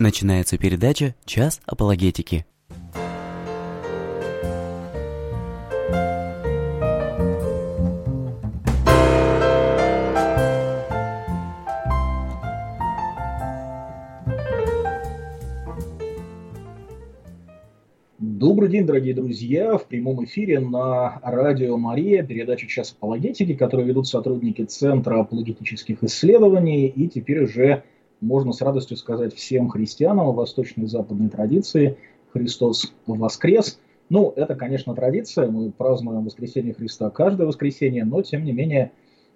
Начинается передача «Час апологетики». Добрый день, дорогие друзья! В прямом эфире на радио Мария передача «Час апологетики», которую ведут сотрудники Центра апологетических исследований и теперь уже можно с радостью сказать всем христианам восточной и западной традиции «Христос воскрес». Ну, это, конечно, традиция, мы празднуем воскресение Христа каждое воскресенье, но, тем не менее,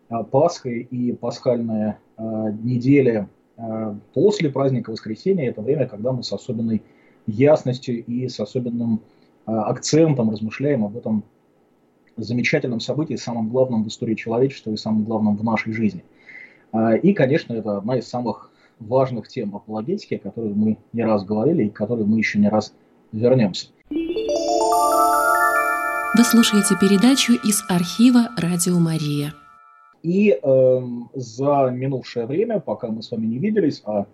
а, Пасха и пасхальная а, неделя а, после праздника воскресения – это время, когда мы с особенной ясностью и с особенным акцентом размышляем об этом замечательном событии, самом главном в истории человечества и самом главном в нашей жизни. И, конечно, это одна из самых важных тем апологетики, о которых мы не раз говорили и к которой мы еще не раз вернемся. Вы слушаете передачу из архива «Радио Мария». И э, за минувшее время, пока мы с вами не виделись, а э,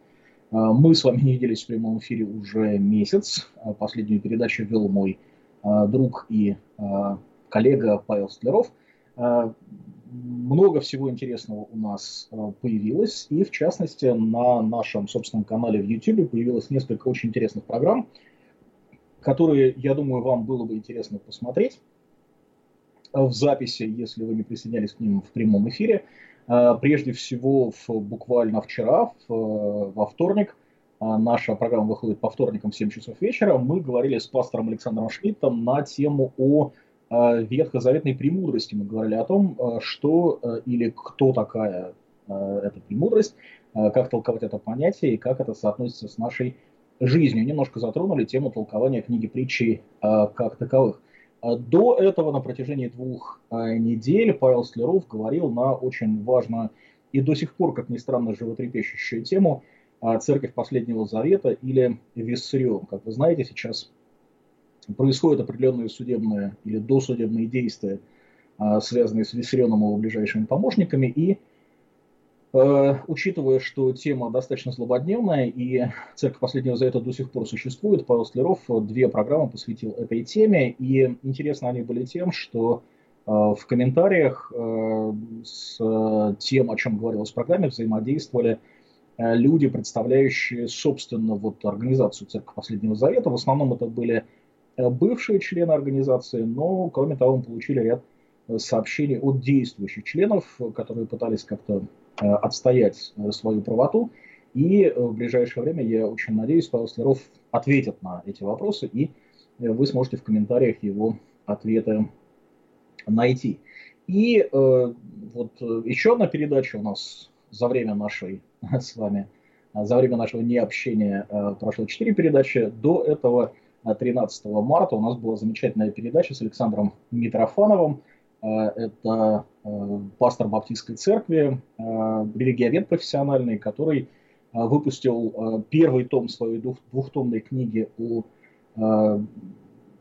мы с вами не виделись в прямом эфире уже месяц, а последнюю передачу вел мой э, друг и э, коллега Павел Стлеров, э, много всего интересного у нас э, появилось, и в частности на нашем собственном канале в YouTube появилось несколько очень интересных программ, которые, я думаю, вам было бы интересно посмотреть. В записи, если вы не присоединялись к ним в прямом эфире. Э, прежде всего, в, буквально вчера, в, во вторник, э, наша программа выходит по вторникам в 7 часов вечера, мы говорили с пастором Александром Шмидтом на тему о Э, ветхозаветной премудрости. Мы говорили о том, э, что э, или кто такая эта премудрость, как толковать это понятие и как это соотносится с нашей жизнью. Немножко затронули тему толкования книги притчи как таковых. До этого на протяжении двух недель Павел Слеров говорил на очень важную и до сих пор, как ни странно, животрепещущую тему Церковь Последнего Завета или Виссарион. Как вы знаете, сейчас происходят определенные судебные или досудебные действия, а, связанные с Виссарионом и его ближайшими помощниками, и э, учитывая, что тема достаточно злободневная, и Церковь Последнего Завета до сих пор существует, Павел Слеров две программы посвятил этой теме, и интересно они были тем, что э, в комментариях э, с тем, о чем говорилось в программе, взаимодействовали люди, представляющие, собственно, вот организацию Церковь Последнего Завета. В основном это были бывшие члены организации, но, кроме того, мы получили ряд э, сообщений от действующих членов, которые пытались как-то э, отстоять свою правоту. И в ближайшее время, я очень надеюсь, Павел Слеров ответит на эти вопросы, и вы сможете в комментариях его ответы найти. И э, вот еще одна передача у нас за время нашей с вами, за время нашего необщения э, прошло четыре передачи. До этого 13 марта у нас была замечательная передача с Александром Митрофановым. Э, это э, пастор Баптистской церкви, э, религиовед профессиональный, который выпустил первый том своей двухтомной книги о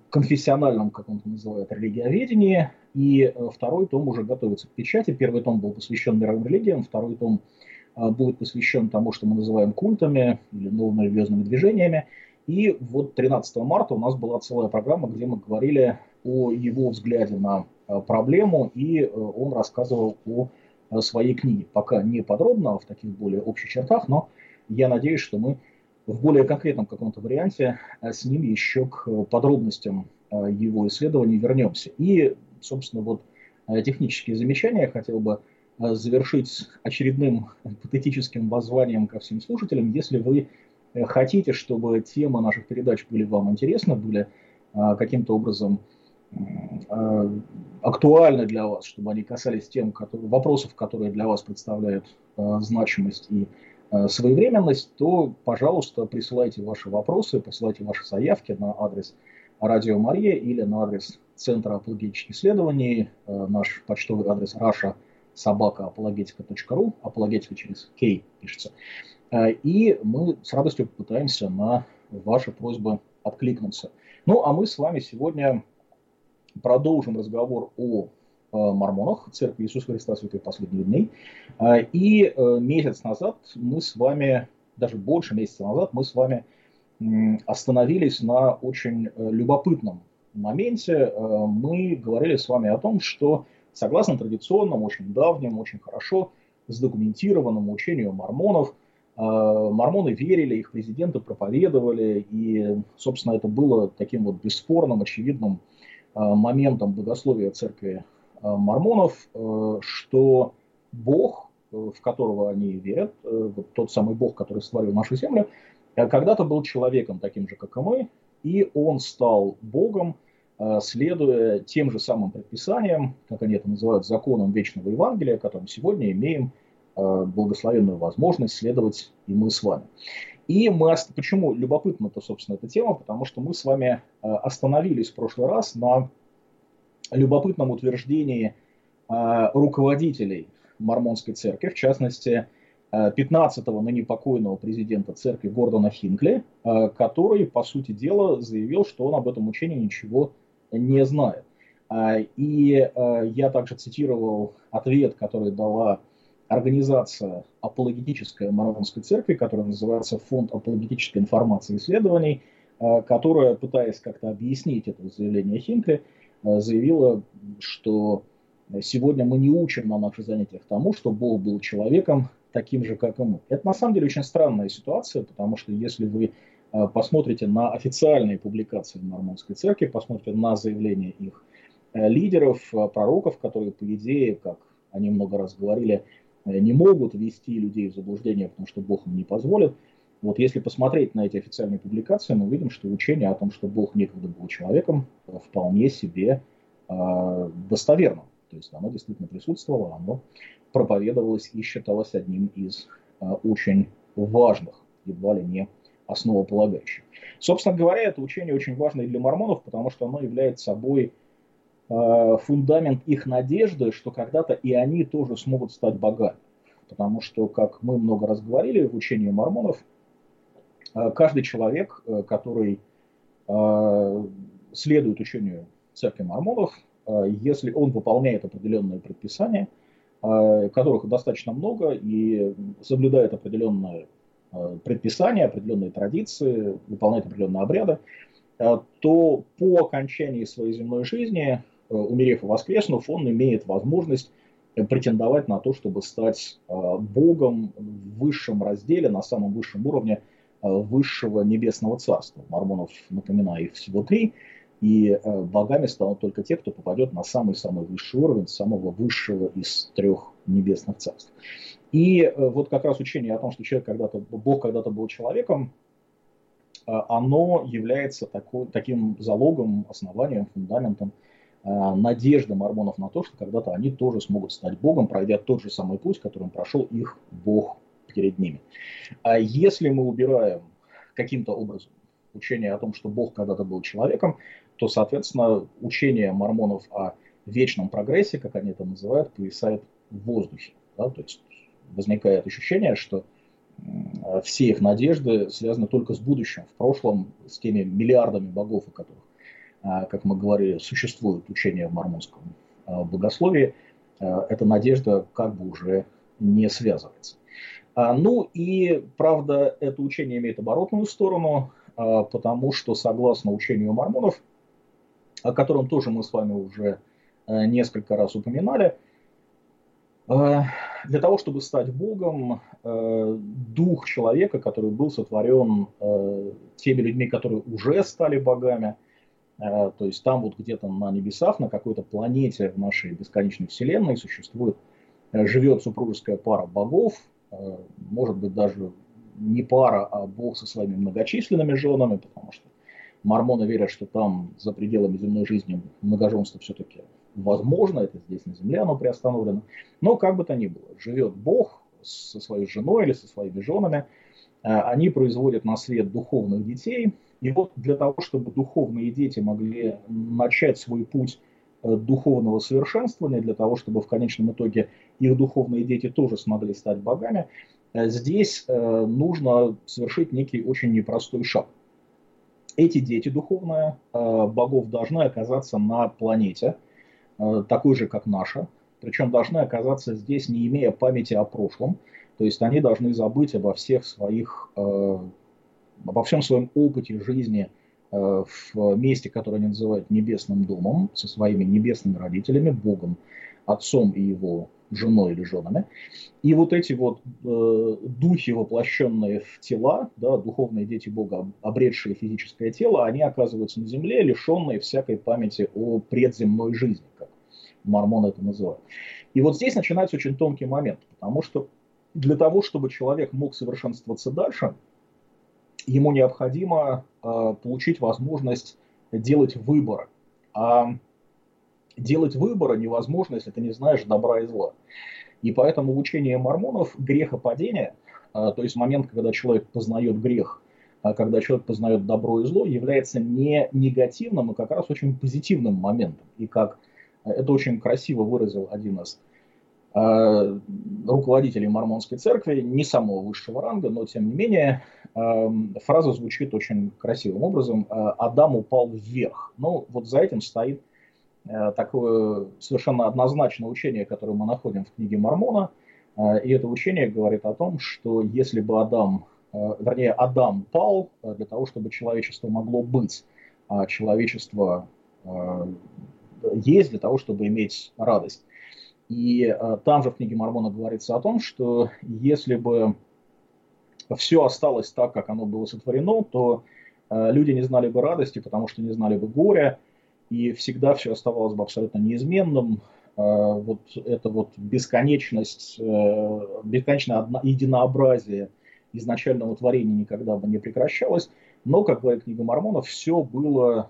конфессиональном, как он это называет, религиоведении, и второй том уже готовится к печати. Первый том был посвящен мировым религиям, второй том будет посвящен тому, что мы называем культами или новыми религиозными движениями. И вот 13 марта у нас была целая программа, где мы говорили о его взгляде на э, проблему, и э, он рассказывал о э, своей книге. Пока не подробно, а в таких более общих чертах, но я надеюсь, что мы в более конкретном каком-то варианте с ним еще к подробностям его исследований вернемся. И, собственно, вот технические замечания я хотел бы завершить очередным патетическим воззванием ко всем слушателям. Если вы хотите, чтобы темы наших передач были вам интересны, были а, каким-то образом а, актуальны для вас, чтобы они касались тем которые, вопросов, которые для вас представляют а, значимость и своевременность, то, пожалуйста, присылайте ваши вопросы, присылайте ваши заявки на адрес Радио Мария или на адрес Центра апологетических исследований, наш почтовый адрес раша собака апологетика.ру, апологетика через K пишется. Э, и мы с радостью попытаемся на ваши просьбы откликнуться. Ну, а мы с вами сегодня продолжим разговор о э, мормонах, Церкви Иисуса Христа Святых Последних Дней. Э, и месяц назад мы с вами даже больше месяца назад мы с вами остановились на очень любопытном моменте. Мы говорили с вами о том, что согласно традиционному, очень давнему, очень хорошо задокументированному учению мормонов, мормоны верили, их президенты проповедовали, и, собственно, это было таким вот бесспорным, очевидным моментом богословия церкви мормонов, что Бог, в которого они верят, вот тот самый Бог, который створил нашу землю, когда-то был человеком таким же, как и мы, и он стал Богом, следуя тем же самым предписаниям, как они это называют, законам вечного Евангелия, которым сегодня имеем благословенную возможность следовать и мы с вами. И мы, почему любопытна-то, собственно, эта тема, потому что мы с вами остановились в прошлый раз на любопытном утверждении руководителей мормонской церкви, в частности, 15-го ныне покойного президента церкви Гордона Хинкли, который, по сути дела, заявил, что он об этом учении ничего не знает. И я также цитировал ответ, который дала организация апологетическая Мормонской церкви, которая называется Фонд апологетической информации и исследований, которая, пытаясь как-то объяснить это заявление Хинкли, заявила, что сегодня мы не учим на наших занятиях тому, что Бог был человеком таким же, как и мы. Это на самом деле очень странная ситуация, потому что если вы посмотрите на официальные публикации Мормонской церкви, посмотрите на заявления их лидеров, пророков, которые, по идее, как они много раз говорили, не могут ввести людей в заблуждение, потому что Бог им не позволит. Вот если посмотреть на эти официальные публикации, мы увидим, что учение о том, что Бог некогда был человеком, вполне себе э, достоверно. То есть оно действительно присутствовало, оно проповедовалось и считалось одним из э, очень важных, едва ли не основополагающих. Собственно говоря, это учение очень важно и для мормонов, потому что оно является собой э, фундамент их надежды, что когда-то и они тоже смогут стать богами. Потому что, как мы много раз говорили в учении мормонов, э, каждый человек, э, который э, следует учению церкви мормонов, Э, если он выполняет определенные предписания, э, которых достаточно много, и соблюдает определенные э, предписания, определенные традиции, выполняет определенные обряды, то по окончании своей земной жизни, умерев и воскреснув, он имеет возможность претендовать на то, чтобы стать Богом в высшем разделе, на самом высшем уровне высшего небесного царства. Мормонов, напоминаю, их всего три – и э, богами станут только те, кто попадет на самый-самый высший уровень, самого высшего из трех небесных царств. И э, вот как раз учение о том, что человек когда-то, Бог когда-то был человеком, э, оно является такой, таким залогом, основанием, фундаментом надежды мормонов на то, что когда-то они тоже смогут стать Богом, пройдя тот же самый путь, которым прошел их Бог перед ними. А если мы убираем каким-то образом учение о том, что Бог когда-то был человеком, то, соответственно, учение мормонов о вечном прогрессе, как они это называют, повисает в воздухе. Да? То есть возникает ощущение, что все их надежды связаны только с будущим, в прошлом, с теми миллиардами богов, у которых, а, как мы говорили, существует учение в мормонском а, богословии, а, эта надежда как бы уже не связывается. Ну и, правда, это учение имеет оборотную сторону, потому что, согласно учению мормонов, о котором тоже мы с вами уже несколько раз упоминали. Для того, чтобы стать Богом, дух человека, который был сотворен теми людьми, которые уже стали богами, то есть там вот где-то на небесах, на какой-то планете в нашей бесконечной вселенной существует, живет супружеская пара богов, может быть даже не пара, а бог со своими многочисленными женами, потому что Мормоны верят, что там за пределами земной жизни многоженство все-таки возможно, это здесь на земле оно приостановлено. Но как бы то ни было, живет Бог со своей женой или со своими женами, э, они производят на свет духовных детей. И вот для того, чтобы духовные дети могли начать свой путь э, духовного совершенствования, для того, чтобы в конечном итоге их духовные дети тоже смогли стать богами, э, здесь нужно совершить некий очень непростой шаг. Эти дети духовные э, богов должны оказаться на планете, э, такой же, как наша, причем должны оказаться здесь, не имея памяти о прошлом, То есть они должны забыть обо всех своих, э, обо всем своем опыте жизни э, в месте, которое они называют небесным домом, со своими небесными родителями, Богом, Отцом и его женой или женами. И вот эти вот э, духи, воплощенные в тела, да, духовные дети Бога, обретшие физическое тело, они оказываются на земле, лишенные всякой памяти о предземной жизни, как мормоны это называют. И вот здесь начинается очень тонкий момент, потому что для того, чтобы человек мог совершенствоваться дальше, ему необходимо э, получить возможность делать выбор. А делать выбора невозможно, если ты не знаешь добра и зла. И поэтому в учении мормонов грехопадение, э, то есть момент, когда человек познает грех, а когда человек познает добро и зло, является не негативным, а как раз очень позитивным моментом. И как э, это очень красиво выразил один из руководителей мормонской церкви, не самого высшего ранга, но тем не менее э, фраза звучит очень красивым образом. Э, Адам упал вверх. Ну, вот за этим стоит такое совершенно однозначное учение, которое мы находим в книге Мормона. И это учение говорит о том, что если бы Адам, вернее, Адам пал для того, чтобы человечество могло быть, а человечество есть для того, чтобы иметь радость. И э, там же в книге Мормона говорится о том, что если бы все осталось так, как оно было сотворено, то э, люди не знали бы радости, потому что не знали бы горя, и всегда все оставалось бы абсолютно неизменным. Э, вот это вот бесконечность, э, бесконечное единообразие изначального творения никогда бы не прекращалось. Но, как говорит книга Мормонов, все было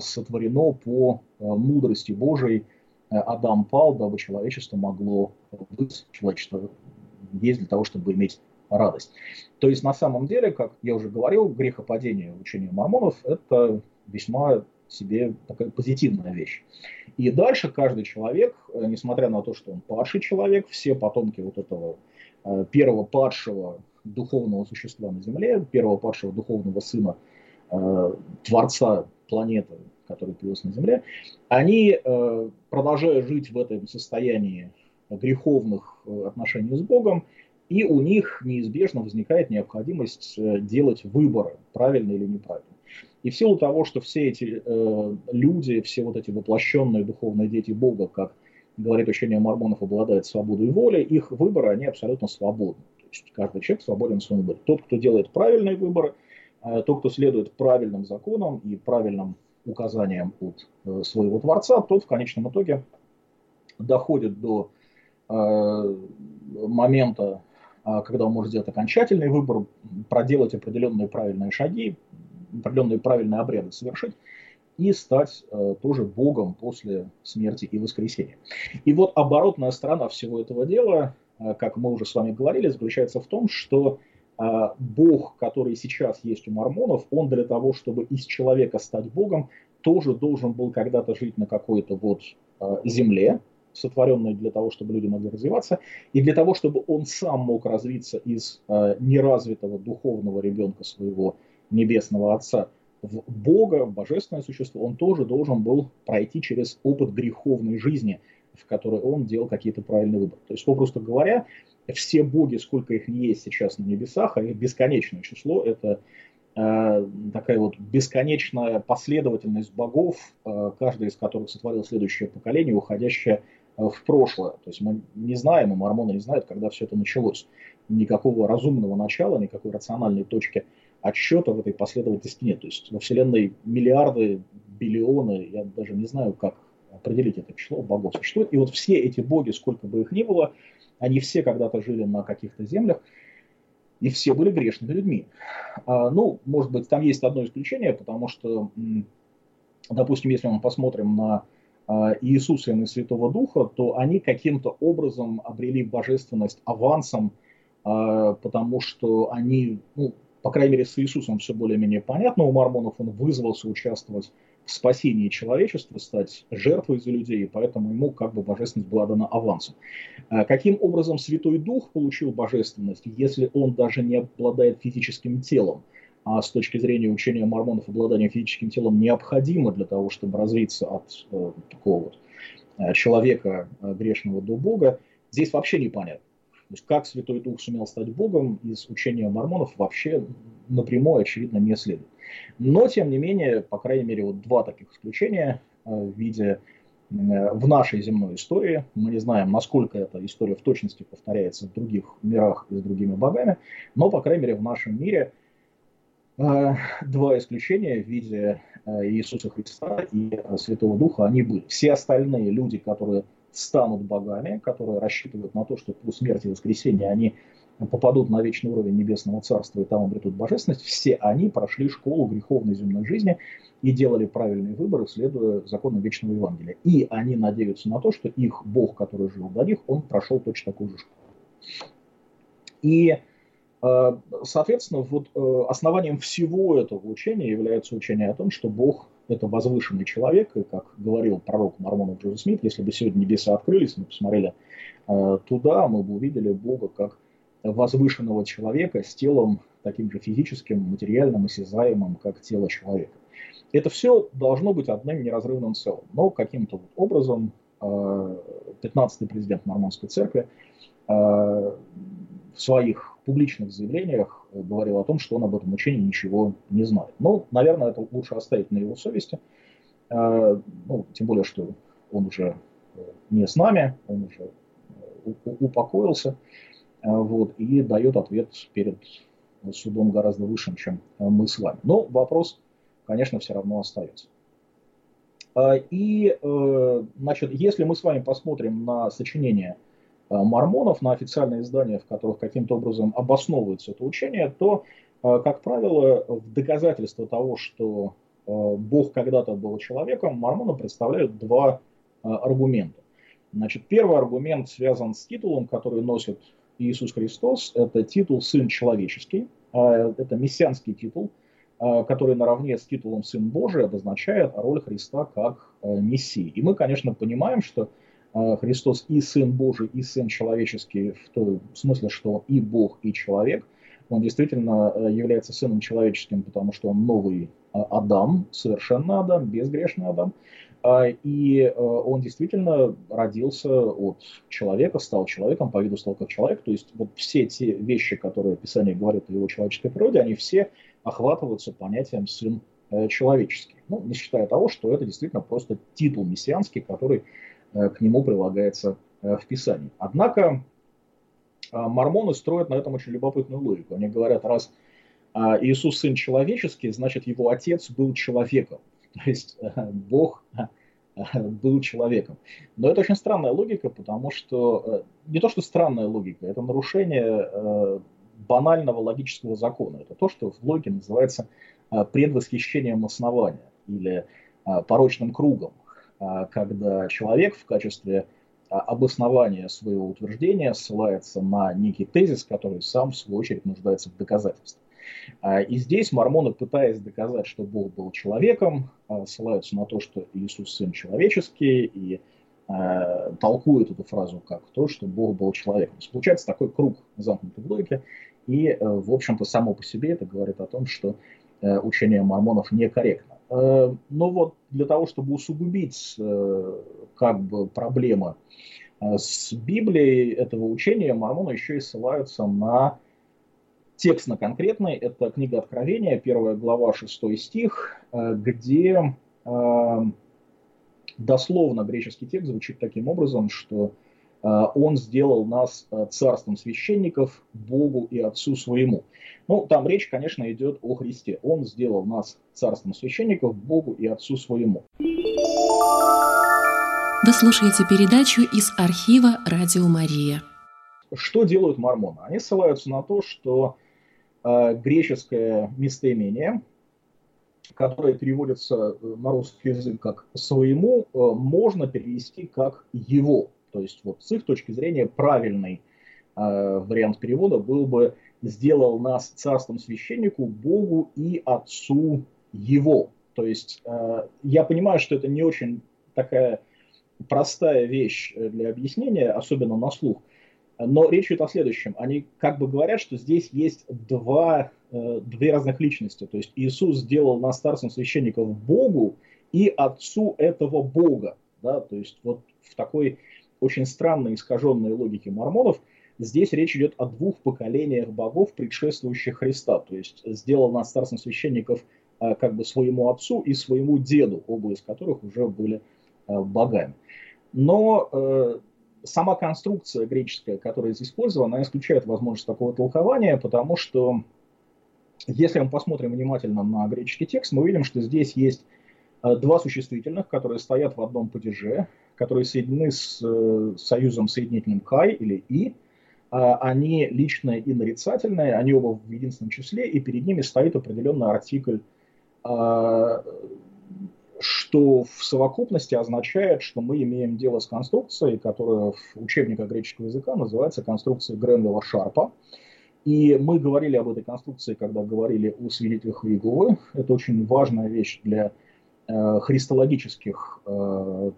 сотворено по мудрости Божией, Адам пал, дабы человечество могло быть, человечество есть для того, чтобы иметь радость. То есть на самом деле, как я уже говорил, грехопадение учения мормонов – это весьма себе такая позитивная вещь. И дальше каждый человек, э, несмотря на то, что он падший человек, все потомки вот этого э, первого падшего духовного существа на Земле, первого падшего духовного сына Творца планеты, который появился на Земле, они, э, продолжая жить в этом состоянии греховных э, отношений с Богом, и у них неизбежно возникает необходимость э, делать выборы, правильно или неправильно. И в силу того, что все эти люди, все вот эти воплощенные духовные дети Бога, как говорит учение мормонов, обладают свободой воли, их выборы, они абсолютно свободны. То есть каждый человек свободен в своем выборе. Тот, кто делает правильные выборы, тот, кто следует правильным законам и правильным указаниям от э, своего Творца, тот в конечном итоге доходит до э, момента, э, когда он может сделать окончательный выбор, проделать определенные правильные шаги, определенные правильные обряды совершить и стать э, тоже Богом после смерти и воскресения. И вот оборотная сторона всего этого дела, как мы уже с вами говорили, заключается в том, что а, Бог, который сейчас есть у мормонов, он для того, чтобы из человека стать Богом, тоже должен был когда-то жить на какой-то вот а, земле, сотворенной для того, чтобы люди могли развиваться, и для того, чтобы он сам мог развиться из а, неразвитого духовного ребенка своего небесного отца в Бога, в божественное существо, он тоже должен был пройти через опыт греховной жизни, в которой он делал какие-то правильные выборы. То есть, попросту говоря, все боги, сколько их есть сейчас на небесах, а их бесконечное число, это э, такая вот бесконечная последовательность богов, э, каждый из которых сотворил следующее поколение, уходящее э, в прошлое. То есть мы не знаем, и мормоны не знают, когда все это началось. Никакого разумного начала, никакой рациональной точки отсчета в этой последовательности нет. То есть во Вселенной миллиарды, биллионы, я даже не знаю, как определить это число богов существует. И вот все эти боги, сколько бы их ни было, они все когда-то жили на каких-то землях, и все были грешными людьми. А, ну, может быть, там есть одно исключение, потому что, допустим, если мы посмотрим на а, Иисуса и на Святого Духа, то они каким-то образом обрели божественность авансом, а, потому что они, ну, по крайней мере, с Иисусом все более-менее понятно, у мормонов он вызвался участвовать в спасении человечества, стать жертвой за людей, и поэтому ему как бы божественность была дана авансом. А каким образом Святой Дух получил божественность, если он даже не обладает физическим телом? А с точки зрения учения мормонов обладание физическим телом необходимо для того, чтобы развиться от э, такого вот э, человека э, грешного до Бога, здесь вообще непонятно. То есть как Святой Дух сумел стать Богом, из учения мормонов вообще напрямую, очевидно, не следует. Но, тем не менее, по крайней мере, вот два таких исключения э, в виде э, в нашей земной истории. Мы не знаем, насколько эта история в точности повторяется в других мирах и с другими богами, но, по крайней мере, в нашем мире э, два исключения в виде Иисуса Христа и Святого Духа, они были. Все остальные люди, которые станут богами, которые рассчитывают на то, что по смерти и воскресения они попадут на вечный уровень Небесного Царства и там обретут божественность, все они прошли школу греховной земной жизни и делали правильные выборы, следуя законам вечного Евангелия. И они надеются на то, что их Бог, который жил до них, он прошел точно такую же школу. И, э, соответственно, вот э, основанием всего этого учения является учение о том, что Бог – это возвышенный человек, и, как говорил пророк Мормонов Джозеф Смит, если бы сегодня небеса открылись, мы посмотрели э, туда, мы бы увидели Бога как возвышенного человека с телом таким же физическим, материальным, осязаемым, как тело человека. Это все должно быть одним неразрывным целым. Но каким-то вот образом 15-й э, президент Мормонской церкви э, в своих публичных заявлениях говорил о том, что он об этом учении ничего не знает. Но, наверное, это лучше оставить на его совести. Э, ну, тем более, что он уже не с нами, он уже упокоился. Э, вот, и дает ответ перед судом гораздо высшим, чем мы с вами. Но вопрос, конечно, все равно остается. Э, и, э, значит, если мы с вами посмотрим на сочинение мормонов, на официальные издания, в которых каким-то образом обосновывается это учение, то, как правило, в доказательство того, что Бог когда-то был человеком, мормоны представляют два аргумента. Значит, первый аргумент связан с титулом, который носит Иисус Христос – это титул «Сын человеческий», это мессианский титул, который наравне с титулом «Сын Божий» обозначает роль Христа как Мессии. И мы, конечно, понимаем, что Христос и Сын Божий, и Сын человеческий в том смысле, что и Бог, и человек. Он действительно является Сыном человеческим, потому что он новый Адам, совершенно Адам, безгрешный Адам. А, и э, он действительно родился от человека, стал человеком, по виду стал как человек. То есть вот все те вещи, которые Писание говорит о его человеческой природе, они все охватываются понятием «сын э, человеческий». Ну, не считая того, что это действительно просто титул мессианский, который э, к нему прилагается в Писании. Однако мормоны строят на этом очень любопытную логику. Они говорят, раз Иисус сын человеческий, значит его отец был человеком. То есть э, Бог э, был человеком. Но это очень странная логика, потому что э, не то, что странная логика, это нарушение банального логического закона. Это то, что в логике называется предвосхищением основания или порочным кругом, когда человек в качестве обоснования своего утверждения ссылается на некий тезис, который сам, в свою очередь, нуждается в доказательстве. А, и здесь мормоны, пытаясь доказать, что Бог был человеком, а, ссылаются на то, что Иисус сын человеческий, и а, толкуют эту фразу как то, что Бог был человеком. То получается такой круг замкнутой в логике, и, э, в общем-то, само по себе это говорит о том, что э, учение мормонов некорректно. Э, но вот для того, чтобы усугубить как бы проблемы с Библией этого учения, мормоны еще и ссылаются на Текст на конкретный – это книга Откровения, первая глава, шестой стих, э, где э, дословно греческий текст звучит таким образом, что э, он сделал нас царством священников Богу и Отцу своему. Ну, там речь, конечно, идет о Христе. Он сделал нас царством священников Богу и Отцу своему. Вы слушаете передачу из архива «Радио Мария». Что делают мормоны? Они ссылаются на то, что Э, греческое местоимение, которое переводится э, на русский язык как «своему», э, можно перевести как «его». То есть вот с их точки зрения правильный вариант перевода был бы «сделал нас царством священнику, Богу и Отцу Его». То есть я понимаю, что это не очень такая простая вещь для объяснения, особенно на слух – но речь идет о следующем. Они как бы говорят, что здесь есть два, э, две разных личности. То есть Иисус сделал нас старцем священников Богу и Отцу этого Бога. Да? То есть вот в такой очень странной искаженной логике мормонов здесь речь идет о двух поколениях богов, предшествующих Христа. То есть сделал нас царством священников э, как бы своему отцу и своему деду, оба из которых уже были э, богами. Но э, сама конструкция греческая, которая здесь использована, она исключает возможность такого толкования, потому что если мы посмотрим внимательно на греческий текст, мы увидим, что здесь есть э, два существительных, которые стоят в одном падеже, которые соединены с э, союзом соединительным «кай» или «и». А они личные и нарицательные, они оба в единственном числе, и перед ними стоит определенный артикль а, что в совокупности означает, что мы имеем дело с конструкцией, которая в учебниках греческого языка называется конструкцией Гренвилла Шарпа. И мы говорили об этой конструкции, когда говорили о свидетелях Иеговы. Это очень важная вещь для э, христологических, э,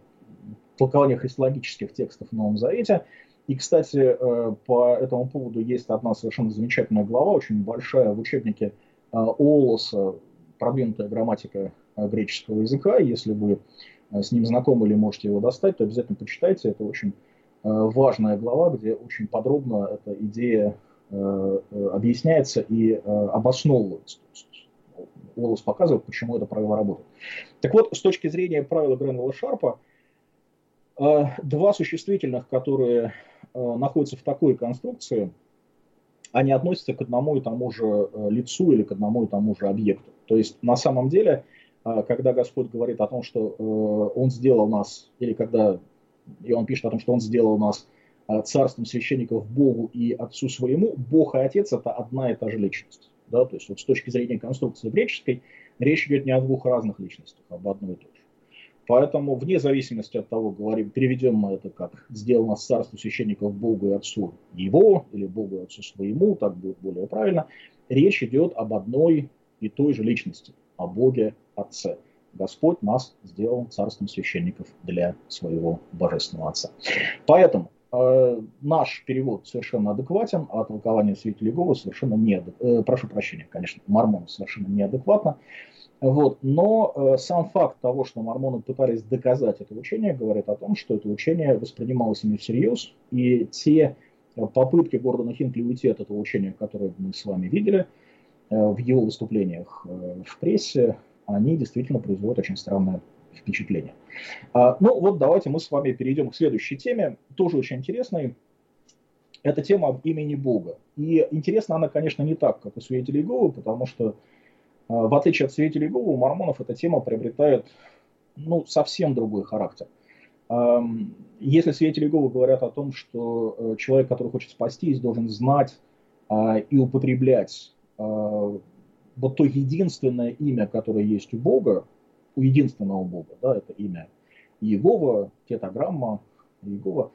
толкования христологических текстов в Новом Завете. И, кстати, э, по этому поводу есть одна совершенно замечательная глава, очень большая в учебнике э, Олоса, продвинутая грамматика Э, греческого языка. Если вы с ним знакомы или можете его достать, то обязательно почитайте. Это очень важная глава, где очень подробно эта идея объясняется и обосновывается. Уоллес показывает, почему это правило работает. Так вот, с точки зрения правила Гренвилла Шарпа, два существительных, которые находятся в такой конструкции, они относятся к одному и тому же лицу или к одному и тому же объекту. То есть на самом деле когда Господь говорит о том, что э, Он сделал нас, или когда и Он пишет о том, что Он сделал нас э, царством священников Богу и Отцу своему, Бог и Отец это одна и та же личность. Да? То есть вот с точки зрения конструкции греческой речь идет не о двух разных личностях, а об одной и той же. Поэтому вне зависимости от того, говорим, переведем мы это как «сделал нас царство священников Богу и Отцу его» или «Богу и Отцу своему», так будет более правильно, речь идет об одной и той же личности, о Боге Отце. Господь нас сделал царством священников для своего божественного Отца. Поэтому э, наш перевод совершенно адекватен, а толкование святителя Иегова совершенно неадекватно. Э, прошу прощения, конечно, мормон совершенно неадекватно. Вот. Но э, сам факт того, что мормоны пытались доказать это учение, говорит о том, что это учение воспринималось ими всерьез, и те попытки Гордона Хинкли уйти от этого учения, которые мы с вами видели э, в его выступлениях э, в прессе, они действительно производят очень странное впечатление. А, ну вот давайте мы с вами перейдем к следующей теме, тоже очень интересной. Это тема об имени Бога. И интересна она, конечно, не так, как у свидетелей Иеговы, потому что в отличие от свидетелей Иеговы, у мормонов эта тема приобретает ну, совсем другой характер. Если свидетели Иеговы говорят о том, что э, человек, который хочет спастись, должен знать а, и употреблять вот то единственное имя, которое есть у Бога, у единственного Бога, да, это имя Иегова, тетаграмма Иегова.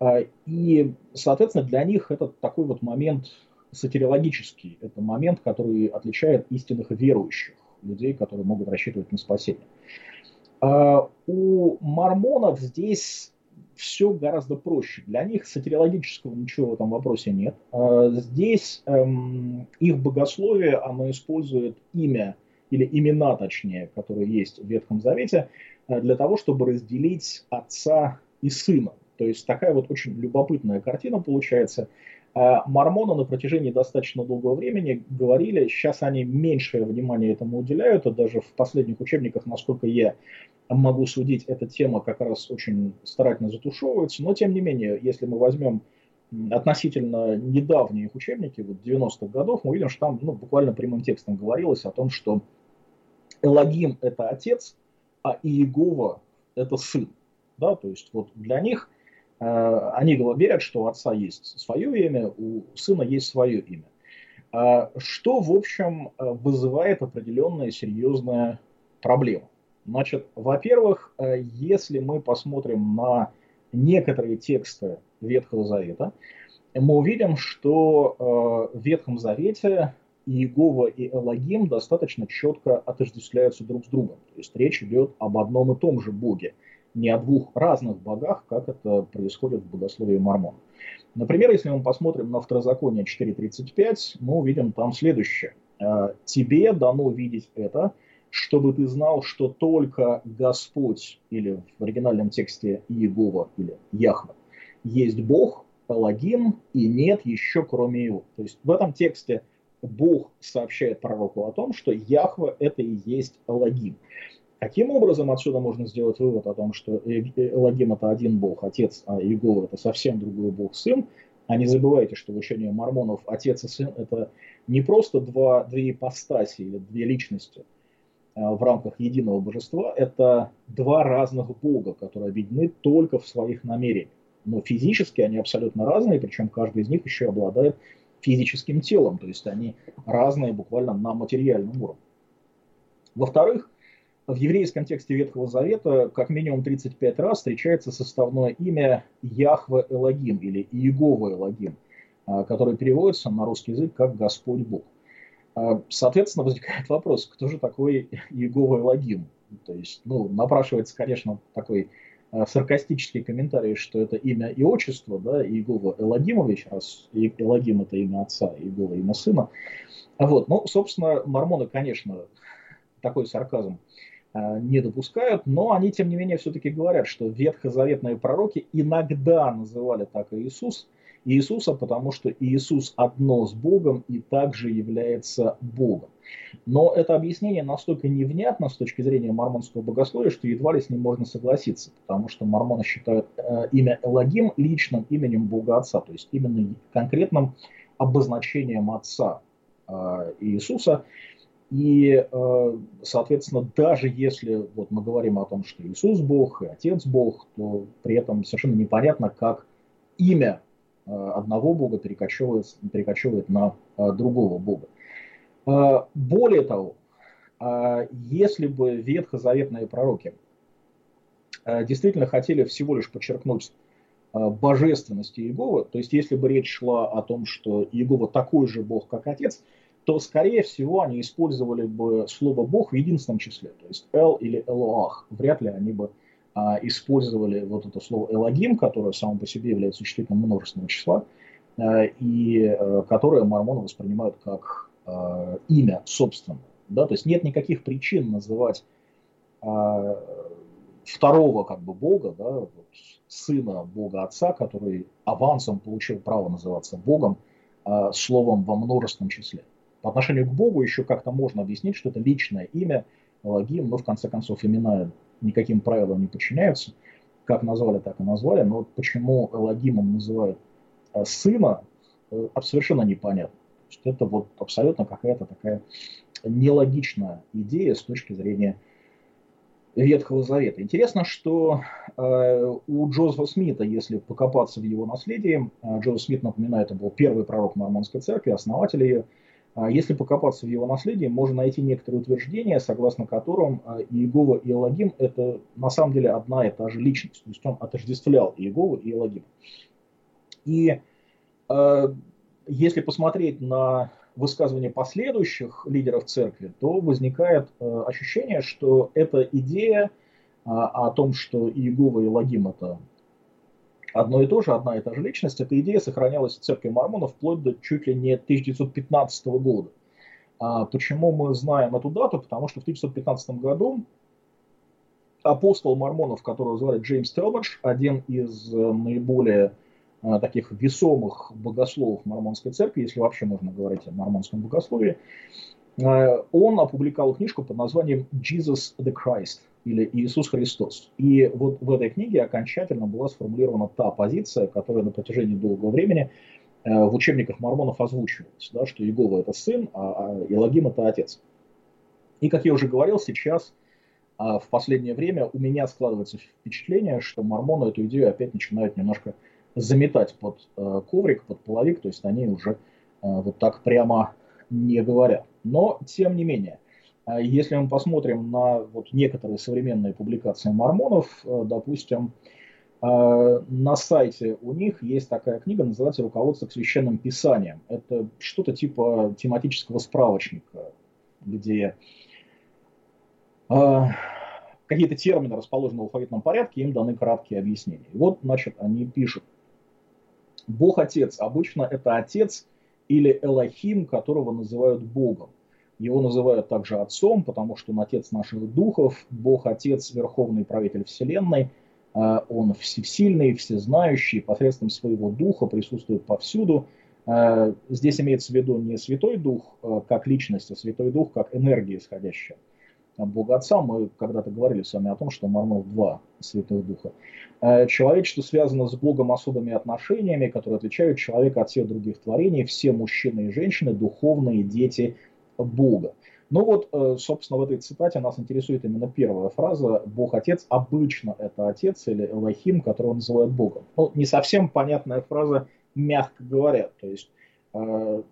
А, и, соответственно, для них это такой вот момент сатирологический, это момент, который отличает истинных верующих, людей, которые могут рассчитывать на спасение. А у мормонов здесь все гораздо проще. Для них сатирологического ничего в этом вопросе нет. А, здесь эм, их богословие, оно использует имя или имена, точнее, которые есть в Ветхом Завете, э, для того, чтобы разделить отца и сына. То есть такая вот очень любопытная картина получается. А мормоны на протяжении достаточно долгого времени говорили, сейчас они меньшее внимание этому уделяют, и даже в последних учебниках, насколько я могу судить, эта тема как раз очень старательно затушевывается, но тем не менее, если мы возьмем относительно недавние их учебники, вот 90-х годов, мы видим, что там ну, буквально прямым текстом говорилось о том, что Элагим – это отец, а Иегова – это сын. Да? То есть вот для них они верят, что у отца есть свое имя, у сына есть свое имя. Э, что, в общем, э, вызывает определенная серьезная проблема. Значит, во-первых, э, если мы посмотрим на некоторые тексты Ветхого Завета, мы увидим, что э, в Ветхом Завете Иегова и Элогим достаточно четко отождествляются друг с другом. То есть речь идет об одном и том же Боге, не о двух разных богах, как это происходит в богословии Мормон. Например, если мы посмотрим на Второзаконие 4.35, мы увидим там следующее. «Э, «Тебе дано видеть это, чтобы ты знал, что только Господь, или в оригинальном тексте Иегова, или Яхва, есть Бог, Элогим, и нет еще кроме его. То есть в этом тексте Бог сообщает пророку о том, что Яхва это и есть Элогим. Каким образом отсюда можно сделать вывод о том, что Элогим это один Бог, Отец, а Иегова это совсем другой Бог, Сын? А не забывайте, что в учении мормонов Отец и Сын это не просто два, две ипостаси или две личности а, в рамках единого божества, это два разных Бога, которые объединены только в своих намерениях. Но физически они абсолютно разные, причем каждый из них еще обладает физическим телом, то есть они разные буквально на материальном уровне. Во-вторых, в еврейском тексте Ветхого Завета как минимум 35 раз встречается составное имя Яхве Элагим или Иегова Элагим, а, которое переводится на русский язык как Господь Бог. А, соответственно, возникает вопрос, кто же такой Иегова Элагим? То есть, ну, напрашивается, конечно, такой а, саркастический комментарий, что это имя и отчество, да, Иегова Элагимович, раз Элагим это имя отца, Иегова имя сына. Вот, ну, собственно, мормоны, конечно, такой сарказм не допускают, но они, тем не менее, все-таки говорят, что ветхозаветные пророки иногда называли так Иисус, Иисуса, потому что Иисус одно с Богом и также является Богом. Но это объяснение настолько невнятно с точки зрения мормонского богословия, что едва ли с ним можно согласиться, потому что мормоны считают э, имя Элагим личным именем Бога Отца, то есть именно конкретным обозначением Отца э, Иисуса. И, э, соответственно, даже если вот мы говорим о том, что Иисус Бог и Отец Бог, то при этом совершенно непонятно, как имя э, одного Бога перекочевывает, перекочевывает на э, другого Бога. Более того, если бы ветхозаветные пророки действительно хотели всего лишь подчеркнуть божественность Иегова, то есть если бы речь шла о том, что Иегова такой же Бог, как Отец, то, скорее всего, они использовали бы слово «бог» в единственном числе, то есть «эл» или «элоах». Вряд ли они бы а, использовали вот это слово «элогим», которое само по себе является существительным множественного числа, а, и а, которое мормоны воспринимают как а, имя собственное. Да? То есть нет никаких причин называть а, второго как бы бога, да, вот, сына бога отца, который авансом получил право называться богом, а, словом во множественном числе. По отношению к Богу еще как-то можно объяснить, что это личное имя, логин, но в конце концов имена никаким правилам не подчиняются. Как назвали, так и назвали. Но почему логимом называют э, сына, э, совершенно непонятно. это вот абсолютно какая-то такая нелогичная идея с точки зрения Ветхого Завета. Интересно, что э, у Джозефа Смита, если покопаться в его наследии, э, Джозеф Смит, напоминаю, это был первый пророк Мормонской церкви, основатель ее, если покопаться в его наследии, можно найти некоторые утверждения, согласно которым а, Иегова и Элогим – это на самом деле одна и та же личность. То есть он отождествлял Иегову и Элогим. И э, если посмотреть на высказывания последующих лидеров церкви, то возникает э, ощущение, что эта идея э, о том, что Иегова и Элогим – это одно и то же, одна и та же личность, эта идея сохранялась в церкви мормонов вплоть до чуть ли не 1915 года. А почему мы знаем эту дату? Потому что в 1915 году апостол мормонов, которого звали Джеймс Телбадж, один из э, наиболее а, таких весомых богословов мормонской церкви, если вообще можно говорить о мормонском богословии, а, он опубликовал книжку под названием «Jesus the Christ», или Иисус Христос. И вот в этой книге окончательно была сформулирована та позиция, которая на протяжении долгого времени э, в учебниках мормонов озвучивалась, да, что Иегова это сын, а Илогим это отец. И, как я уже говорил, сейчас а, в последнее время у меня складывается впечатление, что мормоны эту идею опять начинают немножко заметать под э, коврик, под половик, то есть они уже э, вот так прямо не говорят. Но, тем не менее, а если мы посмотрим на вот некоторые современные публикации мормонов, э, допустим, э, на сайте у них есть такая книга, называется «Руководство к священным писаниям». Это что-то типа тематического справочника, где э, какие-то термины расположены в алфавитном порядке, им даны краткие объяснения. И вот, значит, они пишут. Бог-отец. Обычно это отец или Элохим, которого называют Богом. Его называют также отцом, потому что он отец наших духов, Бог Отец, верховный правитель Вселенной, Он всесильный, всезнающий, посредством своего духа присутствует повсюду. Здесь имеется в виду не Святой Дух как личность, а Святой Дух как энергия исходящая Бога Отца. Мы когда-то говорили с вами о том, что Мормонов два Святого Духа. Человечество связано с Богом особыми отношениями, которые отличают человека от всех других творений. Все мужчины и женщины – духовные дети Бога. Ну вот, э, собственно, в этой цитате нас интересует именно первая фраза «Бог Отец». Обычно это Отец или Элохим, которого называют Богом. Ну, не совсем понятная фраза, мягко говоря. То есть э,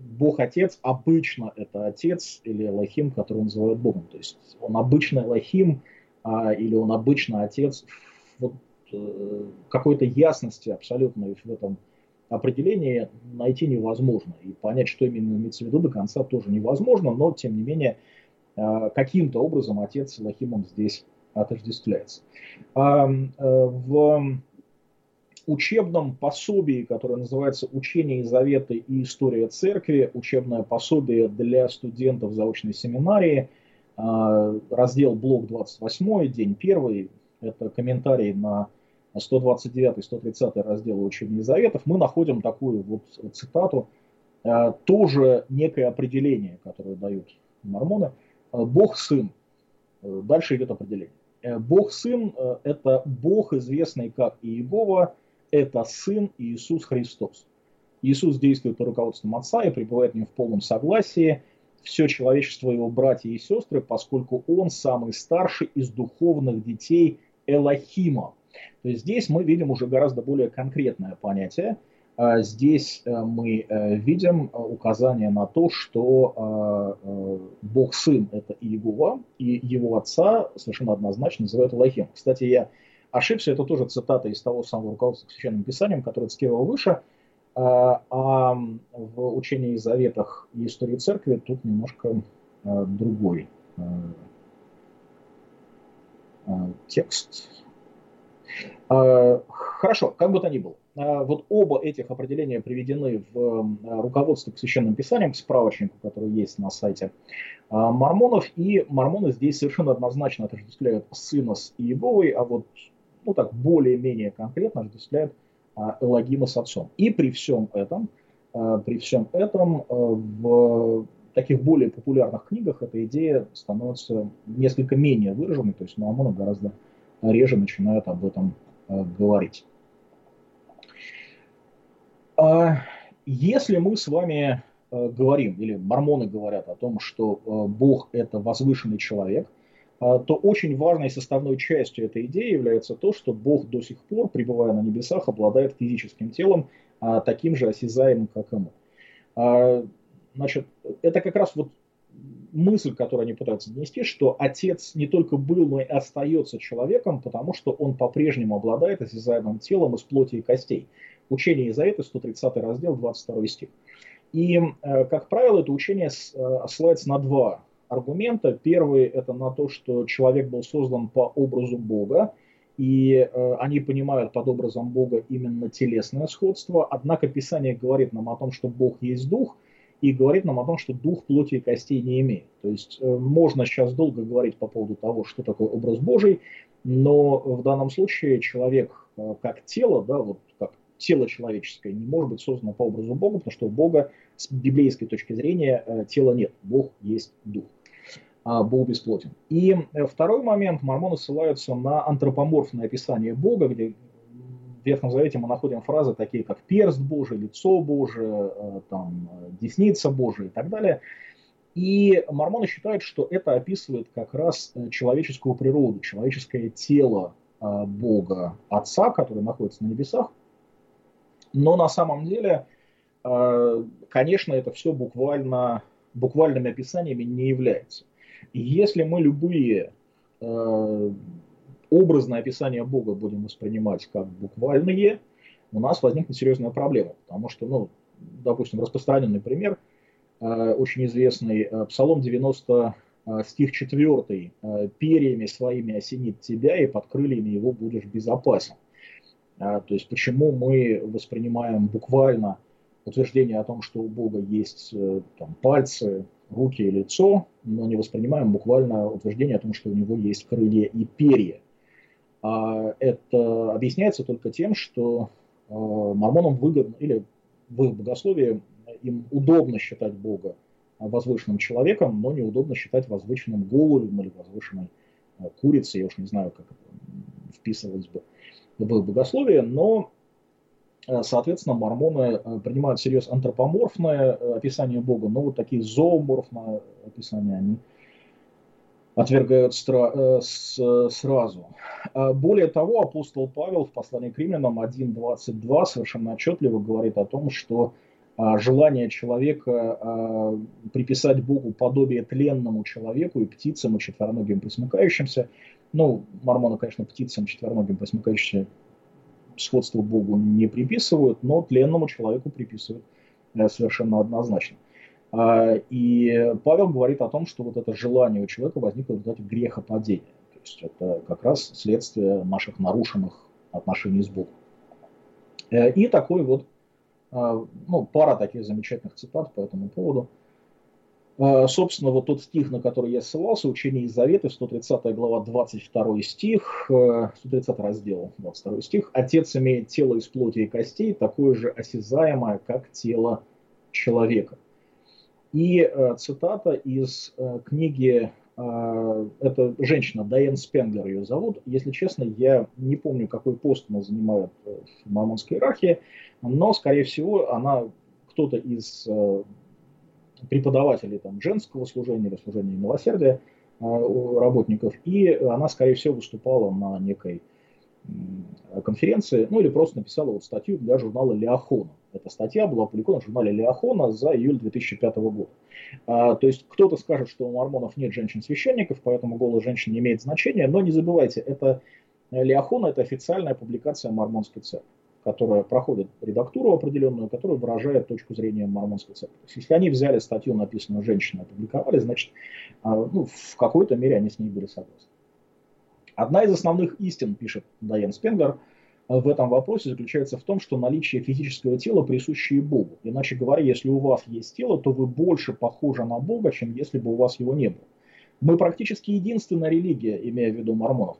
Бог Отец обычно это Отец или Элохим, которого называют Богом. То есть он обычно Элохим а, или он обычно Отец. Вот, э, какой-то ясности абсолютной в этом определение найти невозможно. И понять, что именно имеется в виду до конца тоже невозможно, но тем не менее э, каким-то образом отец с Лохимом здесь отождествляется. А, э, в учебном пособии, которое называется «Учение Заветы и история церкви», учебное пособие для студентов заочной семинарии, э, раздел блок 28, день 1, это комментарий на 129-130 разделы учения заветов, мы находим такую вот цитату, э, тоже некое определение, которое дают мормоны. Э, Бог Сын. Э, дальше идет определение. Бог Сын – это Бог, известный как Иегова, это Сын Иисус Христос. Иисус действует по руководству Отца и пребывает в нем в полном согласии. Все человечество его братья и сестры, поскольку он самый старший из духовных детей Элохима, то есть здесь мы видим уже гораздо более конкретное понятие. А здесь э, мы э, видим э, указание на то, что Бог Сын – это Иегова, и его отца совершенно однозначно называют Элохим. Кстати, я ошибся, это тоже цитата из того самого руководства к Священным Писанием, который цитировал выше, а в учении и заветах и истории церкви тут немножко другой текст. А, хорошо, как бы то ни было. А, вот оба этих определения приведены в руководстве к священным писаниям, к справочнику, который есть на сайте мормонов. И мормоны здесь совершенно однозначно отождествляют сына с Иеговой, а вот ну так более-менее конкретно отождествляют Элогима с отцом. И при всем этом, при всем этом в таких более популярных книгах эта идея становится несколько менее выраженной, то есть мормоны гораздо реже начинают об этом э, говорить. А если мы с вами э, говорим, или мормоны говорят о том, что э, Бог это возвышенный человек, то очень важной составной частью этой идеи является то, что Бог до сих пор, пребывая на небесах, обладает физическим телом, таким же осязаемым, как и мы. Значит, это как раз вот мысль, которую они пытаются донести, что отец не только был, но и остается человеком, потому что он по-прежнему обладает осязаемым телом из плоти и костей. Учение Изаиты, 130 раздел, 22 стих. И, э, как правило, это учение э, ссылается на два аргумента. Первый – это на то, что человек был создан по образу Бога, и э, они понимают под образом Бога именно телесное сходство. Однако Писание говорит нам о том, что Бог есть Дух, и говорит нам о том, что дух плоти и костей не имеет. То есть э, можно сейчас долго говорить по поводу того, что такое образ Божий, но в данном случае человек э, как тело, да, вот как тело человеческое, не может быть создано по образу Бога, потому что у Бога с библейской точки зрения э, тела нет. Бог есть дух. А Бог бесплотен. И второй момент, мормоны ссылаются на антропоморфное описание Бога, где в Ветхом Завете мы находим фразы такие, как перст Божий, лицо Божие, э, там, десница Божия и так далее. И мормоны считают, что это описывает как раз э, человеческую природу, человеческое тело э, Бога Отца, который находится на небесах. Но на самом деле, конечно, это все буквально, буквальными описаниями не является. Если мы любые образное описание Бога будем воспринимать как буквальные, у нас возникнет серьезная проблема, потому что, ну, допустим, распространенный пример, э, очень известный э, Псалом 90, э, стих 4, «Перьями своими осенит тебя, и под крыльями его будешь безопасен». То есть почему мы воспринимаем буквально утверждение о том, что у Бога есть там, пальцы, руки и лицо, но не воспринимаем буквально утверждение о том, что у него есть крылья и перья. А это объясняется только тем, что мормонам выгодно, или в их богословии им удобно считать Бога возвышенным человеком, но неудобно считать возвышенным голубем или возвышенной курицей, я уж не знаю, как это вписывалось бы в их богословие, но соответственно, мормоны принимают всерьез антропоморфное описание Бога, но вот такие зооморфные описания они отвергают стра- с- сразу. Более того, апостол Павел в послании к римлянам 1.22 совершенно отчетливо говорит о том, что желание человека приписать Богу подобие тленному человеку и птицам, и четвероногим присмыкающимся, ну, мормоны, конечно, птицам, четвероногим присмыкающимся сходство Богу не приписывают, но тленному человеку приписывают э, совершенно однозначно. А, и Павел говорит о том, что вот это желание у человека возникло в результате грехопадения. То есть это как раз следствие наших нарушенных отношений с Богом. Э, и такой вот, а, ну, пара таких замечательных цитат по этому поводу – а, собственно, вот тот стих, на который я ссылался, учение из Завета, 130 глава, 22 стих, 130 э, раздел, 22 стих. «Отец имеет тело из плоти и костей, такое же осязаемое, как тело человека». И э, цитата из э, книги, это женщина, Дайен Спенглер ее зовут. Если честно, я не помню, какой пост она занимает в мормонской иерархии, но, скорее всего, она кто-то из преподавателей там, женского служения или служения милосердия работников, и она, скорее всего, выступала на некой конференции, ну или просто написала вот статью для журнала Леохона. Эта статья была опубликована в журнале Леохона за июль 2005 года. А, то есть кто-то скажет, что у мормонов нет женщин-священников, поэтому голос женщин не имеет значения, но не забывайте, это Леохона – это официальная публикация мормонской церкви которая проходит редактуру определенную, которая выражает точку зрения мормонской церкви. То есть, если они взяли статью, написанную женщиной, опубликовали, значит, а, ну, в какой-то мере они с ней были согласны. Одна из основных истин, пишет Дайен Спенглер, в этом вопросе заключается в том, что наличие физического тела присуще Богу. Иначе говоря, если у вас есть тело, то вы больше похожи на Бога, чем если бы у вас его не было. Мы практически единственная религия, имея в виду мормонов,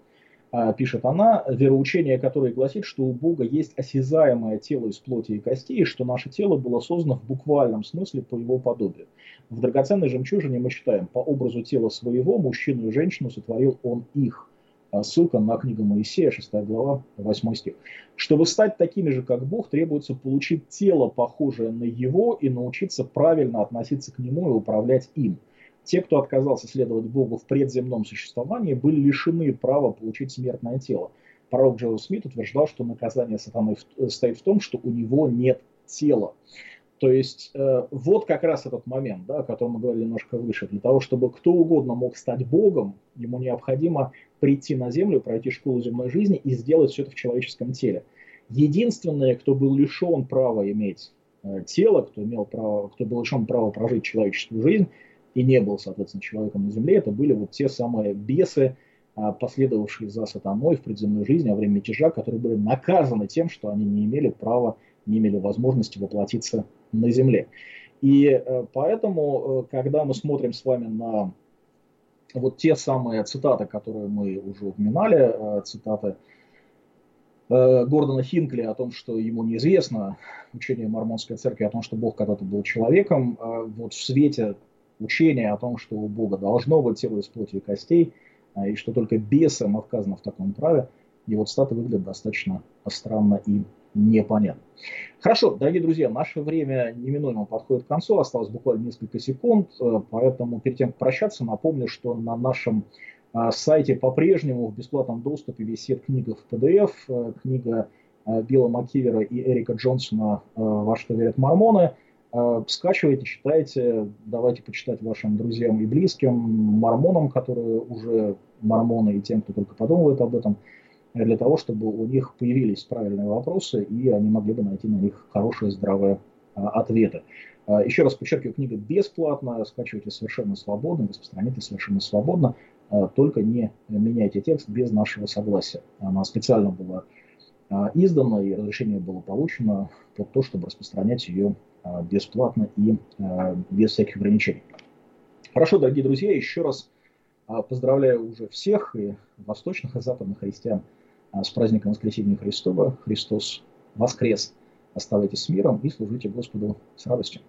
а, пишет она, вероучение, которое гласит, что у Бога есть осязаемое тело из плоти и костей, и что наше тело было создано в буквальном смысле по его подобию. В драгоценной жемчужине мы читаем, по образу тела своего мужчину и женщину сотворил он их. А, ссылка на книгу Моисея, 6 глава, 8 стих. Чтобы стать такими же, как Бог, требуется получить тело, похожее на его, и научиться правильно относиться к нему и управлять им – те, кто отказался следовать Богу в предземном существовании, были лишены права получить смертное тело. Пророк Джоэл Смит утверждал, что наказание сатаны стоит в том, что у него нет тела. То есть э, вот как раз этот момент, да, о котором мы говорили немножко выше. Для того, чтобы кто угодно мог стать Богом, ему необходимо прийти на землю, пройти школу земной жизни и сделать все это в человеческом теле. Единственное, кто был лишен права иметь э, тело, кто, имел право, кто был лишен права прожить человеческую жизнь, и не был, соответственно, человеком на земле, это были вот те самые бесы, а, последовавшие за сатаной в предземной жизни во время мятежа, которые были наказаны тем, что они не имели права, не имели возможности воплотиться на земле. И э, поэтому, э, когда мы смотрим с вами на вот те самые цитаты, которые мы уже упоминали, э, цитаты Гордона Хинкли о том, что ему неизвестно учение мормонской церкви о том, что Бог когда-то был человеком, вот в свете учение о том, что у Бога должно быть тело из плоти и костей, и что только бесам отказано в таком праве, и вот статы выглядят достаточно странно и непонятно. Хорошо, дорогие друзья, наше время неминуемо подходит к концу, осталось буквально несколько секунд, э, поэтому перед тем, как прощаться, напомню, что на нашем а, сайте по-прежнему в бесплатном доступе висит книга в PDF, э, книга э, Билла Маккивера и Эрика Джонсона «Во что верят мормоны», скачивайте, читайте, давайте почитать вашим друзьям и близким, мормонам, которые уже мормоны, и тем, кто только подумывает об этом, для того, чтобы у них появились правильные вопросы, и они могли бы найти на них хорошие, здравые а, ответы. А, еще раз подчеркиваю, книга бесплатная, скачивайте совершенно свободно, распространяйте совершенно свободно, только не меняйте текст без нашего согласия. Она специально была издана, и разрешение было получено под то, чтобы распространять ее а, бесплатно и а, без всяких ограничений. Хорошо, дорогие друзья, еще раз а, поздравляю уже всех и восточных и западных христиан С праздником Воскресения Христова. Христос воскрес. Оставайтесь с миром и служите Господу с радостью.